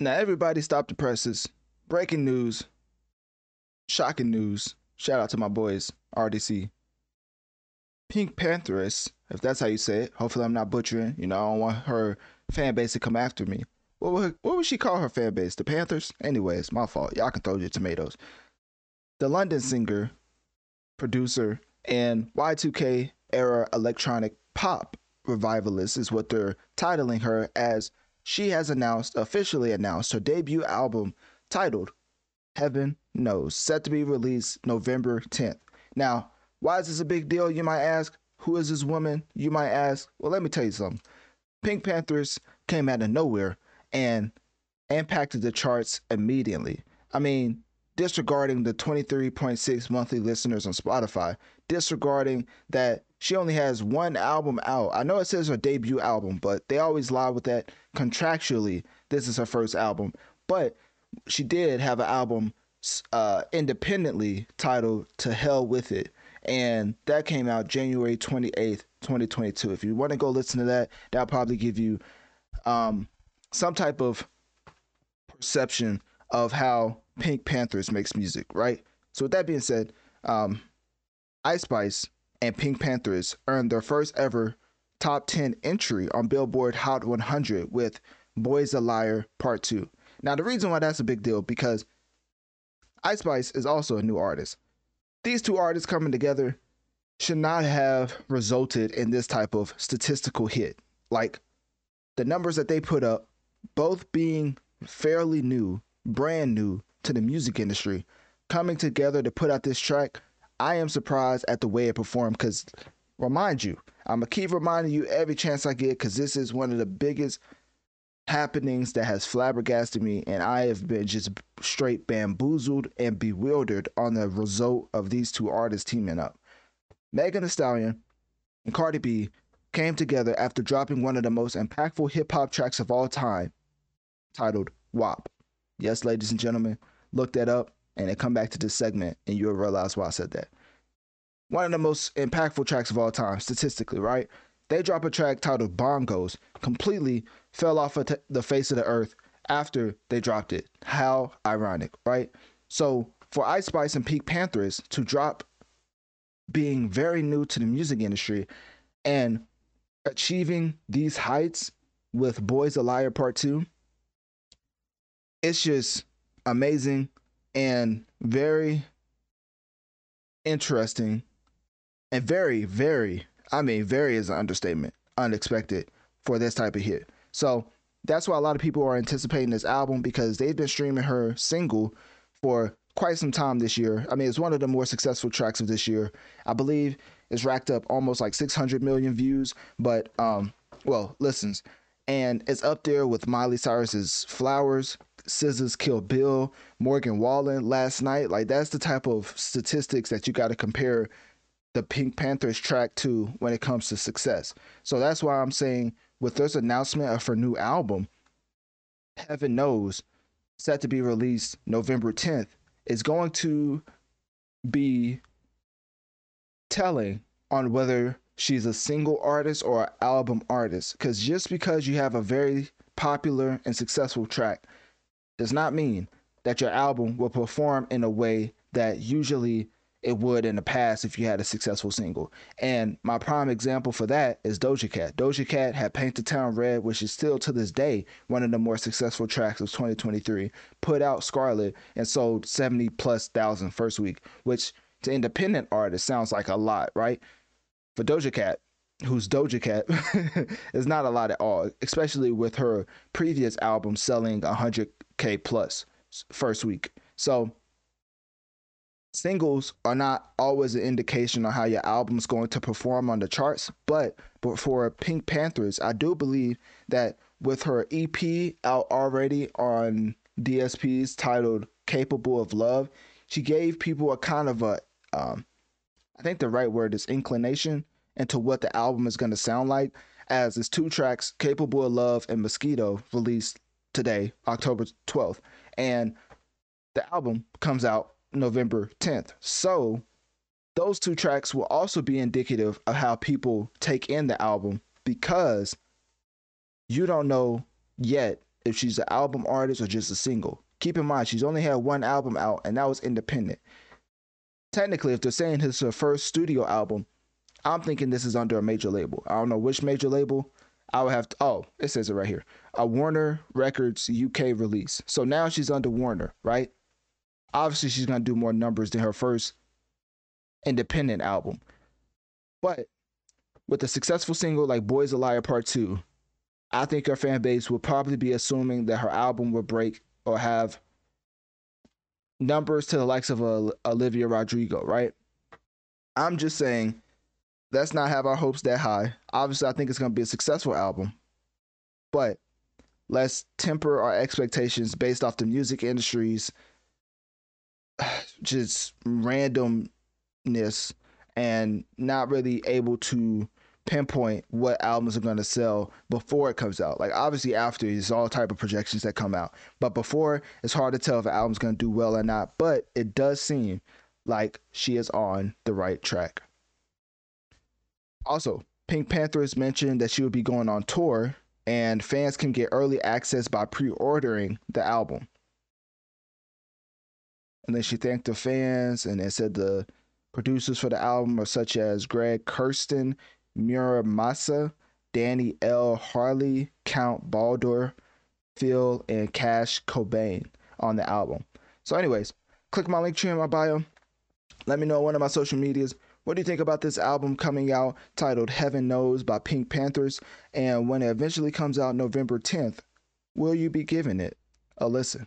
Now, everybody stop the presses. Breaking news. Shocking news. Shout out to my boys, RDC. Pink Pantheress, if that's how you say it. Hopefully, I'm not butchering. You know, I don't want her fan base to come after me. What would, what would she call her fan base? The Panthers? Anyways, my fault. Y'all can throw your tomatoes. The London singer, producer, and Y2K era electronic pop revivalist is what they're titling her as she has announced, officially announced, her debut album titled Heaven Knows, set to be released November 10th. Now, why is this a big deal, you might ask? Who is this woman, you might ask? Well, let me tell you something. Pink Panthers came out of nowhere and impacted the charts immediately. I mean, disregarding the 23.6 monthly listeners on Spotify, disregarding that she only has one album out. I know it says her debut album, but they always lie with that contractually. This is her first album, but she did have an album uh, independently titled "To Hell with It," and that came out January 28th, 2022. If you want to go listen to that, that'll probably give you um, some type of perception of how Pink Panthers makes music, right? So with that being said, um, Ice Spice and Pink Panthers earned their first ever top 10 entry on Billboard Hot 100 with Boys a Liar Part 2. Now, the reason why that's a big deal because Ice Spice is also a new artist. These two artists coming together should not have resulted in this type of statistical hit. Like the numbers that they put up, both being fairly new, brand new to the music industry, coming together to put out this track, I am surprised at the way it performed because, remind you, I'm going to keep reminding you every chance I get because this is one of the biggest happenings that has flabbergasted me, and I have been just straight bamboozled and bewildered on the result of these two artists teaming up. Megan Thee Stallion and Cardi B came together after dropping one of the most impactful hip hop tracks of all time, titled WAP. Yes, ladies and gentlemen, look that up and then come back to this segment and you'll realize why I said that. One of the most impactful tracks of all time, statistically, right? They drop a track titled Bongos, completely fell off of t- the face of the earth after they dropped it. How ironic, right? So for Ice Spice and Pink Panthers to drop being very new to the music industry and achieving these heights with Boys a Liar Part 2, it's just amazing and very interesting and very, very, I mean, very is an understatement, unexpected for this type of hit. So that's why a lot of people are anticipating this album because they've been streaming her single for quite some time this year. I mean, it's one of the more successful tracks of this year. I believe it's racked up almost like 600 million views, but um, well, listens, and it's up there with Miley Cyrus's "Flowers," SZA's "Kill Bill," Morgan Wallen last night. Like that's the type of statistics that you got to compare the Pink Panthers track to when it comes to success. So that's why I'm saying with this announcement of her new album, Heaven Knows, set to be released November 10th, is going to be telling on whether she's a single artist or an album artist. Because just because you have a very popular and successful track does not mean that your album will perform in a way that usually it would in the past if you had a successful single. And my prime example for that is Doja Cat. Doja Cat had Paint the Town Red, which is still to this day one of the more successful tracks of 2023. Put out Scarlet and sold 70 plus thousand first week, which to independent artists sounds like a lot, right? For Doja Cat, who's Doja Cat, is not a lot at all, especially with her previous album selling 100k plus first week. So singles are not always an indication on how your album's going to perform on the charts, but but for Pink Panthers, I do believe that with her EP out already on DSPs titled Capable of Love. She gave people a kind of a, um, I think the right word is inclination into what the album is going to sound like, as its two tracks, Capable of Love and Mosquito, released today, October 12th. And the album comes out November 10th. So those two tracks will also be indicative of how people take in the album because you don't know yet if she's an album artist or just a single. Keep in mind, she's only had one album out, and that was independent. Technically, if they're saying this is her first studio album, I'm thinking this is under a major label. I don't know which major label. I would have to, oh, it says it right here. A Warner Records UK release. So now she's under Warner, right? Obviously, she's going to do more numbers than her first independent album. But with a successful single like Boys a Liar Part 2, I think her fan base will probably be assuming that her album will break or have numbers to the likes of uh, Olivia Rodrigo, right? I'm just saying, let's not have our hopes that high. Obviously, I think it's going to be a successful album, but let's temper our expectations based off the music industry's just randomness and not really able to pinpoint what albums are going to sell before it comes out. Like obviously after is all type of projections that come out, but before it's hard to tell if an album's going to do well or not. But it does seem like she is on the right track. Also, Pink Panther has mentioned that she will be going on tour, and fans can get early access by pre-ordering the album. And then she thanked the fans and then said the producers for the album are such as Greg Kurstin, Mura Masa, Danny L. Harle, Count Baldor, Phil, and Cash Cobain on the album. So, anyways, click my Linktree in my bio. Let me know on one of my social medias. What do you think about this album coming out titled Heaven Knows by Pink Panthers? And when it eventually comes out November 10th, will you be giving it a listen?